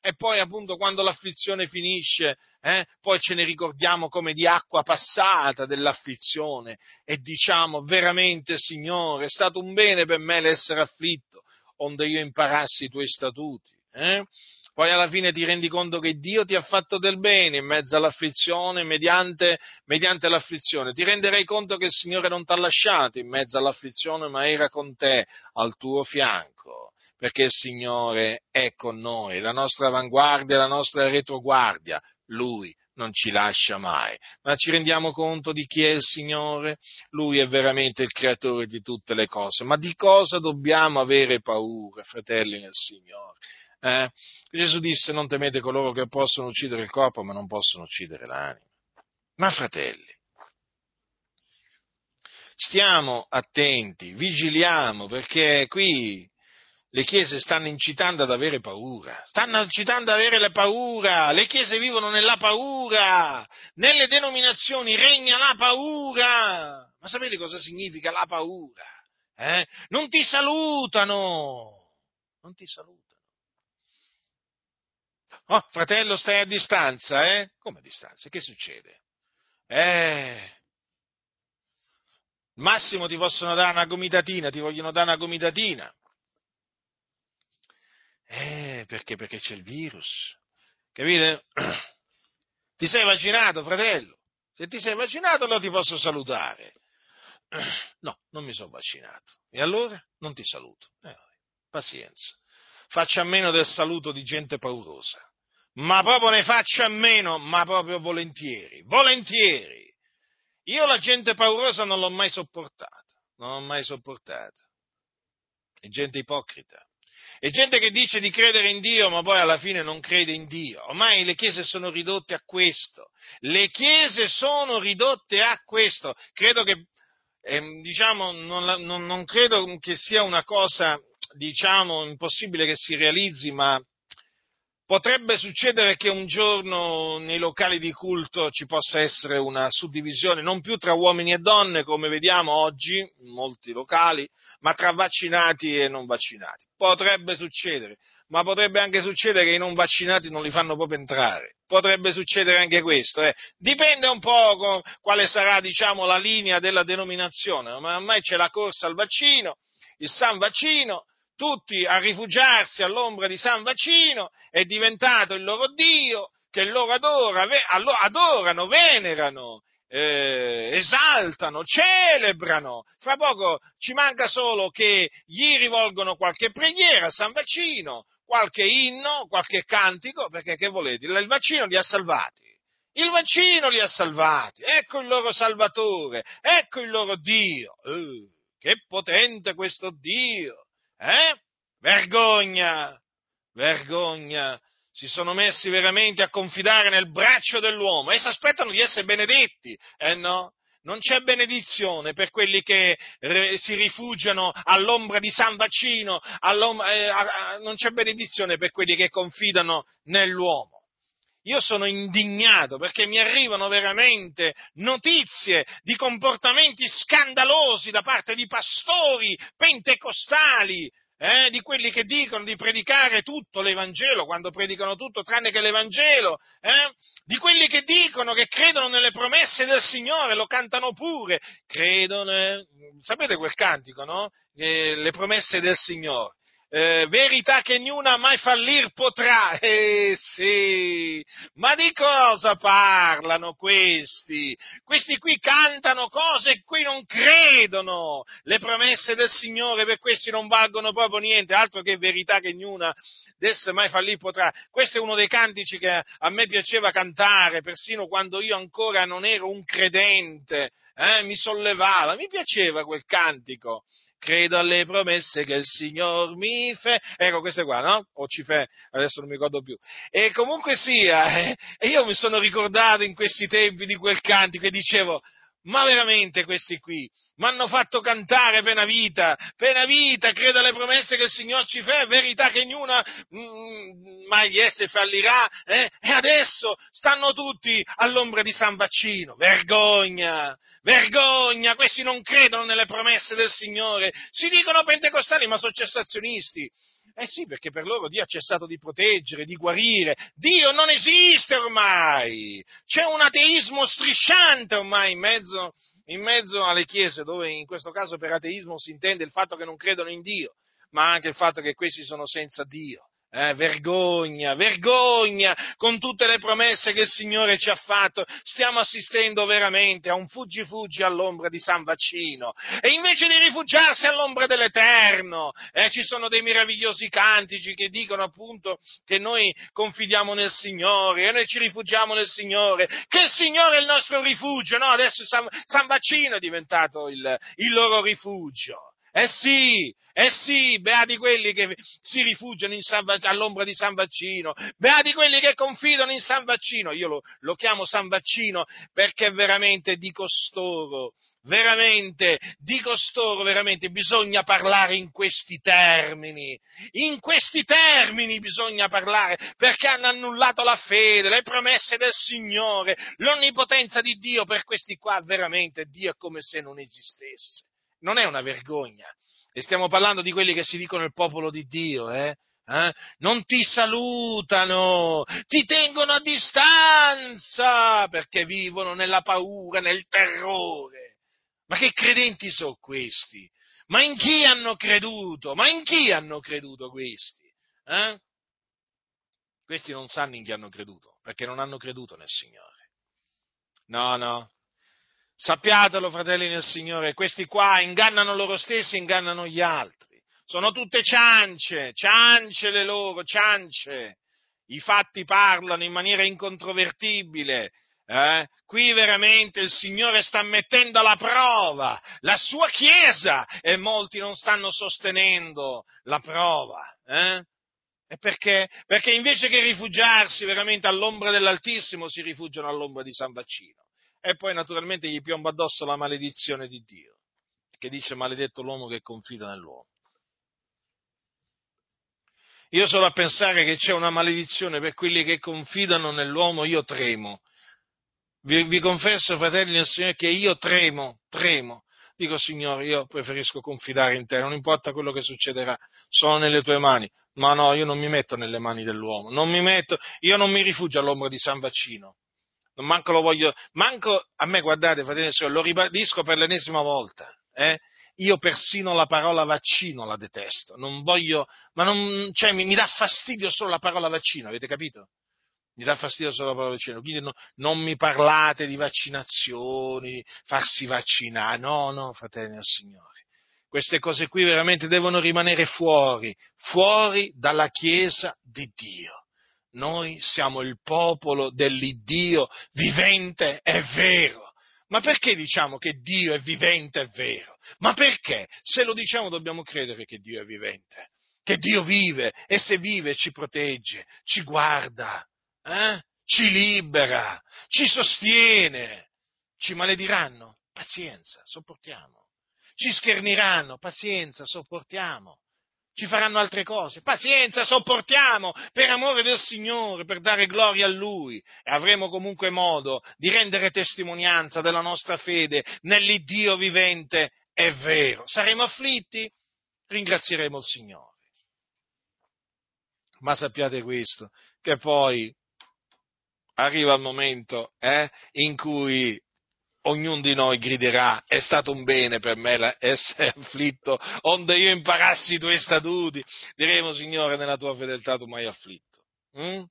E poi appunto quando l'afflizione finisce, eh, poi ce ne ricordiamo come di acqua passata dell'afflizione e diciamo veramente Signore è stato un bene per me l'essere afflitto, onde io imparassi i tuoi statuti. Eh? Poi alla fine ti rendi conto che Dio ti ha fatto del bene in mezzo all'afflizione, mediante, mediante l'afflizione. Ti renderai conto che il Signore non ti ha lasciato in mezzo all'afflizione, ma era con te, al tuo fianco, perché il Signore è con noi, la nostra avanguardia, la nostra retroguardia. Lui non ci lascia mai, ma ci rendiamo conto di chi è il Signore? Lui è veramente il creatore di tutte le cose. Ma di cosa dobbiamo avere paura, fratelli nel Signore? Eh? Gesù disse non temete coloro che possono uccidere il corpo ma non possono uccidere l'anima. Ma fratelli, stiamo attenti, vigiliamo perché qui le chiese stanno incitando ad avere paura, stanno incitando ad avere la paura, le chiese vivono nella paura, nelle denominazioni regna la paura. Ma sapete cosa significa la paura? Eh? Non ti salutano, non ti salutano. Oh, fratello, stai a distanza, eh? Come a distanza? Che succede? Eh, massimo ti possono dare una gomitatina, ti vogliono dare una gomitatina. Eh, perché? Perché c'è il virus. Capite? Ti sei vaccinato, fratello? Se ti sei vaccinato, allora ti posso salutare. No, non mi sono vaccinato. E allora? Non ti saluto. Eh, pazienza. Faccio a meno del saluto di gente paurosa. Ma proprio ne faccio a meno, ma proprio volentieri, volentieri. Io la gente paurosa non l'ho mai sopportata, non l'ho mai sopportata. È gente ipocrita. È gente che dice di credere in Dio, ma poi alla fine non crede in Dio. Ormai le chiese sono ridotte a questo. Le chiese sono ridotte a questo. Credo che, eh, diciamo, non, non, non credo che sia una cosa, diciamo, impossibile che si realizzi, ma Potrebbe succedere che un giorno nei locali di culto ci possa essere una suddivisione non più tra uomini e donne, come vediamo oggi in molti locali, ma tra vaccinati e non vaccinati. Potrebbe succedere, ma potrebbe anche succedere che i non vaccinati non li fanno proprio entrare. Potrebbe succedere anche questo. Eh. Dipende un po' quale sarà diciamo, la linea della denominazione, ma ormai c'è la corsa al vaccino, il San Vaccino, tutti a rifugiarsi all'ombra di San Vaccino, è diventato il loro Dio, che loro adora, adorano, venerano, eh, esaltano, celebrano. Fra poco ci manca solo che gli rivolgono qualche preghiera a San Vaccino, qualche inno, qualche cantico, perché che volete? Il vaccino li ha salvati. Il vaccino li ha salvati, ecco il loro Salvatore, ecco il loro Dio. Uh, che potente questo Dio! Eh? Vergogna! Vergogna! Si sono messi veramente a confidare nel braccio dell'uomo e si aspettano di essere benedetti, eh no? Non c'è benedizione per quelli che si rifugiano all'ombra di San Vaccino, eh, non c'è benedizione per quelli che confidano nell'uomo. Io sono indignato perché mi arrivano veramente notizie di comportamenti scandalosi da parte di pastori pentecostali, eh, di quelli che dicono di predicare tutto l'Evangelo, quando predicano tutto tranne che l'Evangelo, eh, di quelli che dicono che credono nelle promesse del Signore, lo cantano pure, credono, eh, sapete quel cantico, no? Eh, le promesse del Signore eh, verità che niuna mai fallir potrà. Eh sì, ma di cosa parlano questi? Questi qui cantano cose e qui non credono. Le promesse del Signore per questi non valgono proprio niente, altro che verità che niuna desse mai fallir potrà. Questo è uno dei cantici che a me piaceva cantare, persino quando io ancora non ero un credente. Eh, mi sollevava, mi piaceva quel cantico credo alle promesse che il Signor mi fa. Ecco, queste qua, no? O ci fa, adesso non mi ricordo più. E comunque sia, eh, io mi sono ricordato in questi tempi di quel cantico e dicevo, ma veramente questi qui mi hanno fatto cantare pena vita, pena vita, credo alle promesse che il Signore ci fa, verità che ognuna mm, mai esse fallirà, eh? e adesso stanno tutti all'ombra di San Vaccino, vergogna, vergogna, questi non credono nelle promesse del Signore, si dicono pentecostali ma sono cessazionisti, eh sì, perché per loro Dio ha cessato di proteggere, di guarire. Dio non esiste ormai. C'è un ateismo strisciante ormai in mezzo, in mezzo alle chiese, dove in questo caso per ateismo si intende il fatto che non credono in Dio, ma anche il fatto che questi sono senza Dio. Eh, vergogna, vergogna con tutte le promesse che il Signore ci ha fatto. Stiamo assistendo veramente a un fuggi-fuggi all'ombra di San Vaccino. E invece di rifugiarsi all'ombra dell'Eterno, eh, ci sono dei meravigliosi cantici che dicono appunto che noi confidiamo nel Signore e noi ci rifugiamo nel Signore, che il Signore è il nostro rifugio. No, adesso San, San Vaccino è diventato il, il loro rifugio. Eh sì, eh sì, beati quelli che si rifugiano San, all'ombra di San Vaccino, beati quelli che confidano in San Vaccino. Io lo, lo chiamo San Vaccino perché veramente di costoro, veramente, di costoro veramente bisogna parlare in questi termini, in questi termini bisogna parlare, perché hanno annullato la fede, le promesse del Signore, l'onnipotenza di Dio per questi qua, veramente Dio è come se non esistesse non è una vergogna. E stiamo parlando di quelli che si dicono il popolo di Dio, eh? Eh? Non ti salutano, ti tengono a distanza perché vivono nella paura, nel terrore. Ma che credenti sono questi? Ma in chi hanno creduto? Ma in chi hanno creduto questi? Eh? Questi non sanno in chi hanno creduto, perché non hanno creduto nel Signore. No, no, Sappiatelo, fratelli nel Signore, questi qua ingannano loro stessi, ingannano gli altri. sono tutte ciance, ciance le loro, ciance. I fatti parlano in maniera incontrovertibile. Eh? Qui veramente il Signore sta mettendo alla prova la sua Chiesa e molti non stanno sostenendo la prova. Eh? E perché? Perché invece che rifugiarsi veramente all'ombra dell'Altissimo si rifugiano all'ombra di San Vaccino. E poi naturalmente gli piomba addosso la maledizione di Dio, che dice maledetto l'uomo che confida nell'uomo. Io solo a pensare che c'è una maledizione per quelli che confidano nell'uomo, io tremo. Vi, vi confesso, fratelli del Signore, che io tremo, tremo. Dico, Signore, io preferisco confidare in te, non importa quello che succederà, sono nelle tue mani. Ma no, io non mi metto nelle mani dell'uomo, non mi metto, io non mi rifugio all'ombra di San Vaccino. Manco lo voglio, manco a me, guardate, fratelli del Signore, lo ribadisco per l'ennesima volta. Eh? io persino la parola vaccino la detesto, non voglio, ma non, cioè, mi, mi, dà fastidio solo la parola vaccino, avete capito? Mi dà fastidio solo la parola vaccino, quindi no, non mi parlate di vaccinazioni, farsi vaccinare, no, no, fratelli del Signore. Queste cose qui veramente devono rimanere fuori, fuori dalla Chiesa di Dio. Noi siamo il popolo dell'Iddio vivente e vero ma perché diciamo che Dio è vivente e vero? Ma perché? Se lo diciamo dobbiamo credere che Dio è vivente, che Dio vive e se vive ci protegge, ci guarda, eh? ci libera, ci sostiene. Ci malediranno? Pazienza, sopportiamo. Ci scherniranno? Pazienza, sopportiamo ci faranno altre cose. Pazienza, sopportiamo per amore del Signore, per dare gloria a Lui e avremo comunque modo di rendere testimonianza della nostra fede nell'Iddio vivente e vero. Saremo afflitti? Ringrazieremo il Signore. Ma sappiate questo, che poi arriva il momento eh, in cui ognuno di noi griderà, è stato un bene per me essere afflitto, onde io imparassi i tuoi statuti. Diremo, Signore, nella tua fedeltà tu mi hai afflitto. Mm?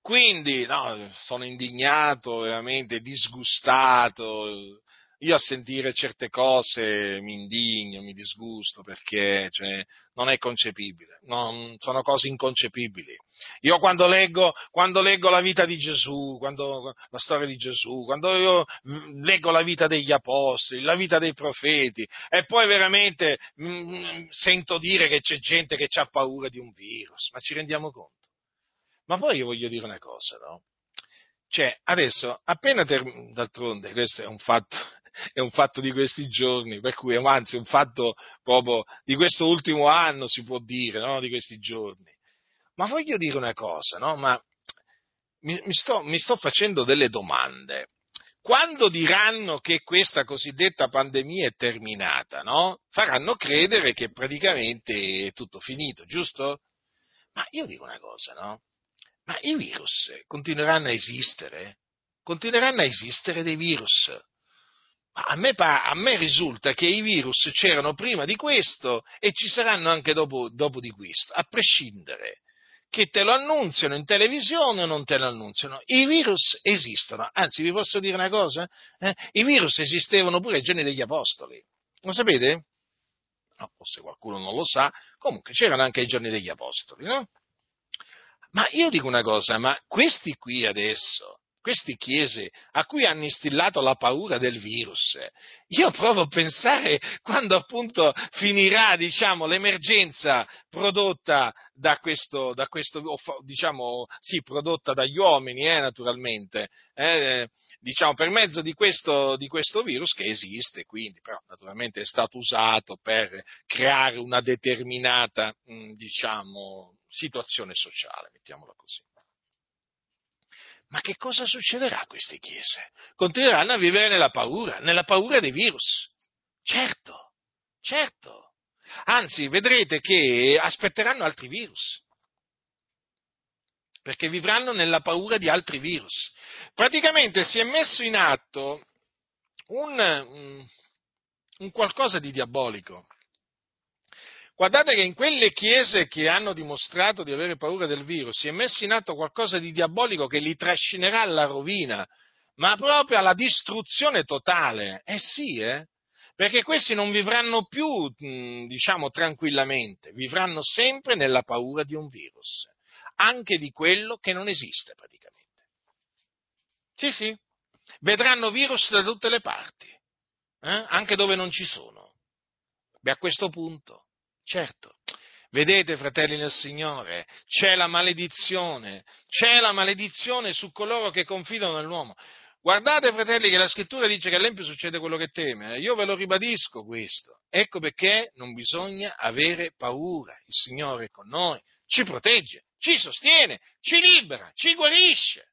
Quindi, no, sono indignato, veramente disgustato, io a sentire certe cose mi indigno, mi disgusto perché cioè, non è concepibile, non, sono cose inconcepibili. Io quando leggo, quando leggo la vita di Gesù, quando, la storia di Gesù, quando io leggo la vita degli apostoli, la vita dei profeti e poi veramente mh, mm, sento dire che c'è gente che ha paura di un virus, ma ci rendiamo conto? Ma poi io voglio dire una cosa, no? Cioè, adesso, appena ter- d'altronde, questo è un fatto, è un fatto di questi giorni, per cui, anzi, è un fatto proprio di questo ultimo anno, si può dire, no? di questi giorni. Ma voglio dire una cosa, no? Ma mi, mi, sto, mi sto facendo delle domande. Quando diranno che questa cosiddetta pandemia è terminata, no? Faranno credere che praticamente è tutto finito, giusto? Ma io dico una cosa, no? Ma i virus continueranno a esistere? Continueranno a esistere dei virus? A me, a me, risulta che i virus c'erano prima di questo e ci saranno anche dopo, dopo, di questo, a prescindere che te lo annunziano in televisione o non te lo annunziano. I virus esistono, anzi vi posso dire una cosa? Eh? I virus esistevano pure ai giorni degli Apostoli, lo sapete? No, forse qualcuno non lo sa, comunque c'erano anche ai giorni degli Apostoli, no? Ma io dico una cosa, ma questi qui adesso, queste chiese a cui hanno instillato la paura del virus, io provo a pensare quando appunto finirà, diciamo, l'emergenza prodotta da questo, da questo diciamo, sì, prodotta dagli uomini, eh, naturalmente, eh, diciamo, per mezzo di questo, di questo virus che esiste, quindi, però naturalmente è stato usato per creare una determinata, diciamo, situazione sociale, mettiamola così. Ma che cosa succederà a queste chiese? Continueranno a vivere nella paura, nella paura dei virus. Certo, certo. Anzi, vedrete che aspetteranno altri virus. Perché vivranno nella paura di altri virus. Praticamente si è messo in atto un, un qualcosa di diabolico. Guardate che in quelle chiese che hanno dimostrato di avere paura del virus si è messo in atto qualcosa di diabolico che li trascinerà alla rovina, ma proprio alla distruzione totale. Eh sì, eh? perché questi non vivranno più, diciamo, tranquillamente, vivranno sempre nella paura di un virus, anche di quello che non esiste praticamente. Sì, sì, vedranno virus da tutte le parti, eh? anche dove non ci sono. Beh, a questo punto, certo, vedete, fratelli nel Signore, c'è la maledizione, c'è la maledizione su coloro che confidano nell'uomo. Guardate, fratelli, che la scrittura dice che all'empio succede quello che teme. Eh? Io ve lo ribadisco questo. Ecco perché non bisogna avere paura. Il Signore è con noi, ci protegge, ci sostiene, ci libera, ci guarisce.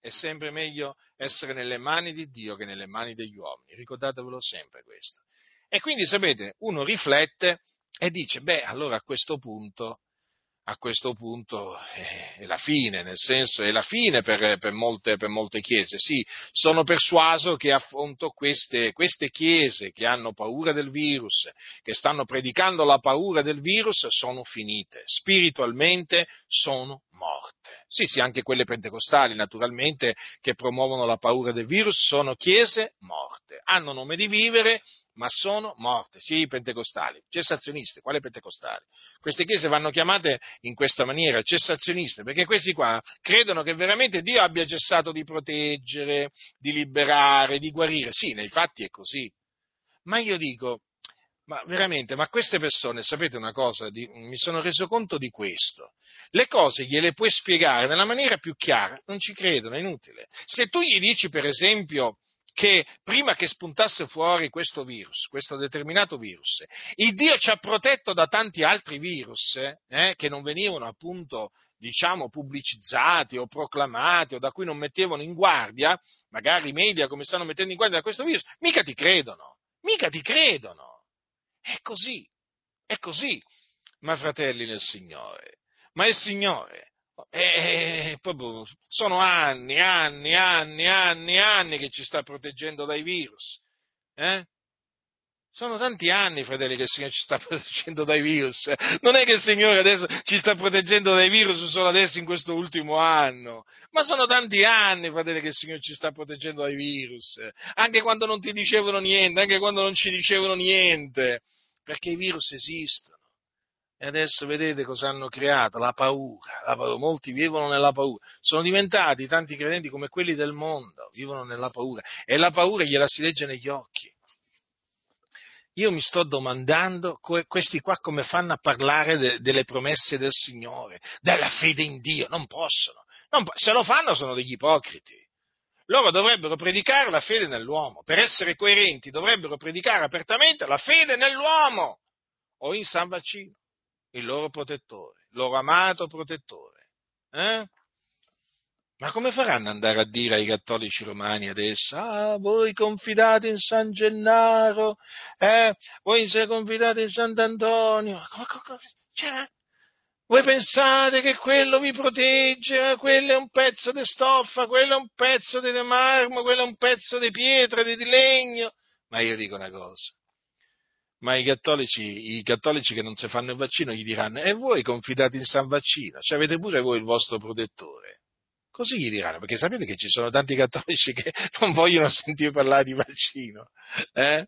È sempre meglio essere nelle mani di Dio che nelle mani degli uomini. Ricordatevelo sempre questo. E quindi, sapete, uno riflette e dice, beh, allora a questo punto a questo punto eh, è la fine, nel senso è la fine per, per, molte, per molte, chiese. Sì, sono persuaso che appunto queste, queste, chiese che hanno paura del virus, che stanno predicando la paura del virus, sono finite, spiritualmente sono morte. Sì, sì, anche quelle pentecostali naturalmente che promuovono la paura del virus sono chiese morte, hanno nome di vivere, ma sono morte. Sì, pentecostali, cessazioniste, quale pentecostali? Queste chiese vanno chiamate in questa maniera, cessazioniste, perché questi qua credono che veramente Dio abbia cessato di proteggere, di liberare, di guarire. Sì, nei fatti è così. Ma io dico, ma veramente, ma queste persone, sapete una cosa, di, mi sono reso conto di questo. Le cose gliele puoi spiegare nella maniera più chiara, non ci credono, è inutile. Se tu gli dici, per esempio, che prima che spuntasse fuori questo virus, questo determinato virus, il Dio ci ha protetto da tanti altri virus eh, che non venivano appunto, diciamo, pubblicizzati o proclamati o da cui non mettevano in guardia, magari i media come stanno mettendo in guardia da questo virus, mica ti credono, mica ti credono. È così, è così, ma fratelli nel Signore, ma il Signore e proprio, sono anni, anni, anni, anni, anni che ci sta proteggendo dai virus. Eh? Sono tanti anni, fratelli, che il Signore ci sta proteggendo dai virus. Non è che il Signore adesso ci sta proteggendo dai virus solo adesso in questo ultimo anno, ma sono tanti anni, fratelli, che il Signore ci sta proteggendo dai virus. Anche quando non ti dicevano niente, anche quando non ci dicevano niente, perché i virus esistono. E adesso vedete cosa hanno creato? La paura, la paura. Molti vivono nella paura. Sono diventati tanti credenti come quelli del mondo, vivono nella paura. E la paura gliela si legge negli occhi. Io mi sto domandando questi qua come fanno a parlare de, delle promesse del Signore, della fede in Dio. Non possono. Non, se lo fanno sono degli ipocriti. Loro dovrebbero predicare la fede nell'uomo. Per essere coerenti dovrebbero predicare apertamente la fede nell'uomo o in San Vaccino il loro protettore, il loro amato protettore. Eh? Ma come faranno ad andare a dire ai cattolici romani adesso, ah, voi confidate in San Gennaro, eh, voi confidate in Sant'Antonio, cioè, voi pensate che quello vi protegge, quello è un pezzo di stoffa, quello è un pezzo di marmo, quello è un pezzo di pietra, di legno, ma io dico una cosa, ma i cattolici, i cattolici, che non si fanno il vaccino gli diranno e voi confidate in San Vaccino, cioè avete pure voi il vostro protettore. Così gli diranno, perché sapete che ci sono tanti cattolici che non vogliono sentire parlare di vaccino. Eh?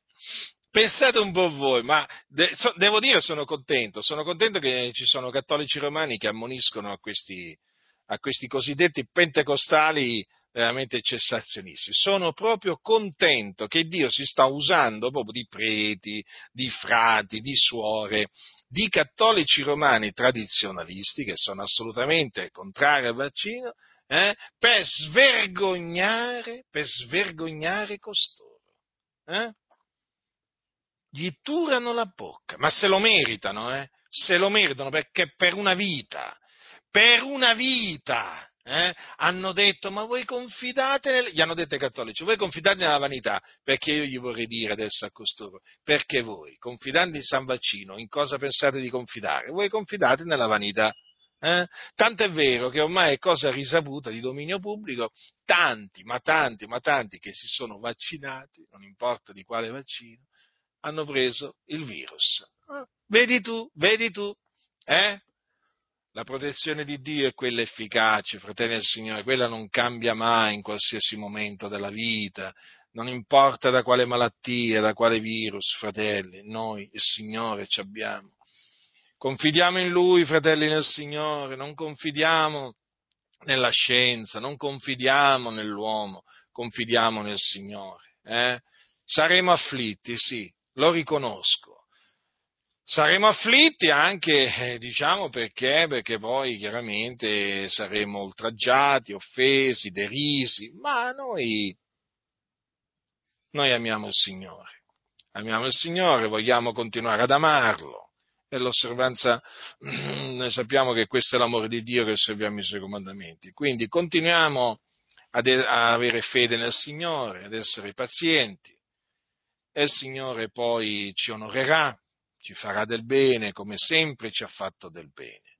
Pensate un po' voi, ma de- so- devo dire sono contento, sono contento che ci sono cattolici romani che ammoniscono a questi, a questi cosiddetti pentecostali veramente cessazionisti. Sono proprio contento che Dio si sta usando proprio di preti, di frati, di suore, di cattolici romani tradizionalisti che sono assolutamente contrari al vaccino, eh, per svergognare, per svergognare costoro. Eh? Gli turano la bocca, ma se lo meritano, eh? se lo meritano perché per una vita, per una vita, eh, hanno detto, ma voi confidate, nel... gli hanno detto ai cattolici, voi confidate nella vanità, perché io gli vorrei dire adesso a costoro, perché voi, confidando in San Vaccino, in cosa pensate di confidare? Voi confidate nella vanità. Eh? Tanto è vero che ormai è cosa risaputa di dominio pubblico, tanti, ma tanti, ma tanti che si sono vaccinati, non importa di quale vaccino, hanno preso il virus. Eh? Vedi tu, vedi tu, eh? La protezione di Dio è quella efficace, fratelli del Signore, quella non cambia mai in qualsiasi momento della vita, non importa da quale malattia, da quale virus, fratelli, noi il Signore ci abbiamo. Confidiamo in Lui, fratelli nel Signore, non confidiamo nella scienza, non confidiamo nell'uomo, confidiamo nel Signore. Eh? Saremo afflitti, sì, lo riconosco. Saremo afflitti anche, eh, diciamo perché, perché poi chiaramente saremo oltraggiati, offesi, derisi, ma noi, noi amiamo il Signore. Amiamo il Signore, vogliamo continuare ad amarlo. E l'osservanza, noi sappiamo che questo è l'amore di Dio che serviamo i Suoi comandamenti. Quindi continuiamo ad, a avere fede nel Signore, ad essere pazienti, e il Signore poi ci onorerà, ci farà del bene, come sempre ci ha fatto del bene.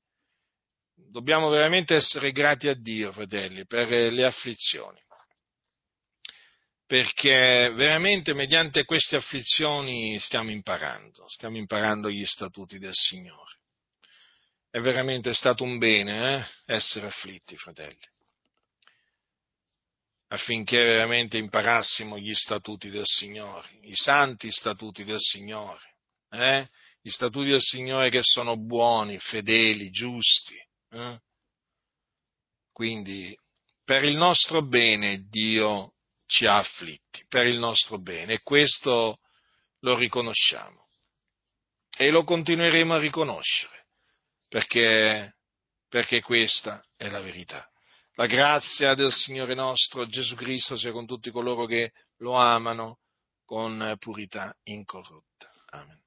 Dobbiamo veramente essere grati a Dio, fratelli, per le afflizioni, perché veramente mediante queste afflizioni stiamo imparando, stiamo imparando gli statuti del Signore. È veramente stato un bene eh, essere afflitti, fratelli affinché veramente imparassimo gli statuti del Signore, i santi statuti del Signore, eh? gli statuti del Signore che sono buoni, fedeli, giusti. Eh? Quindi per il nostro bene Dio ci ha afflitti, per il nostro bene, e questo lo riconosciamo e lo continueremo a riconoscere, perché, perché questa è la verità. La grazia del Signore nostro Gesù Cristo sia con tutti coloro che lo amano con purità incorrotta. Amen.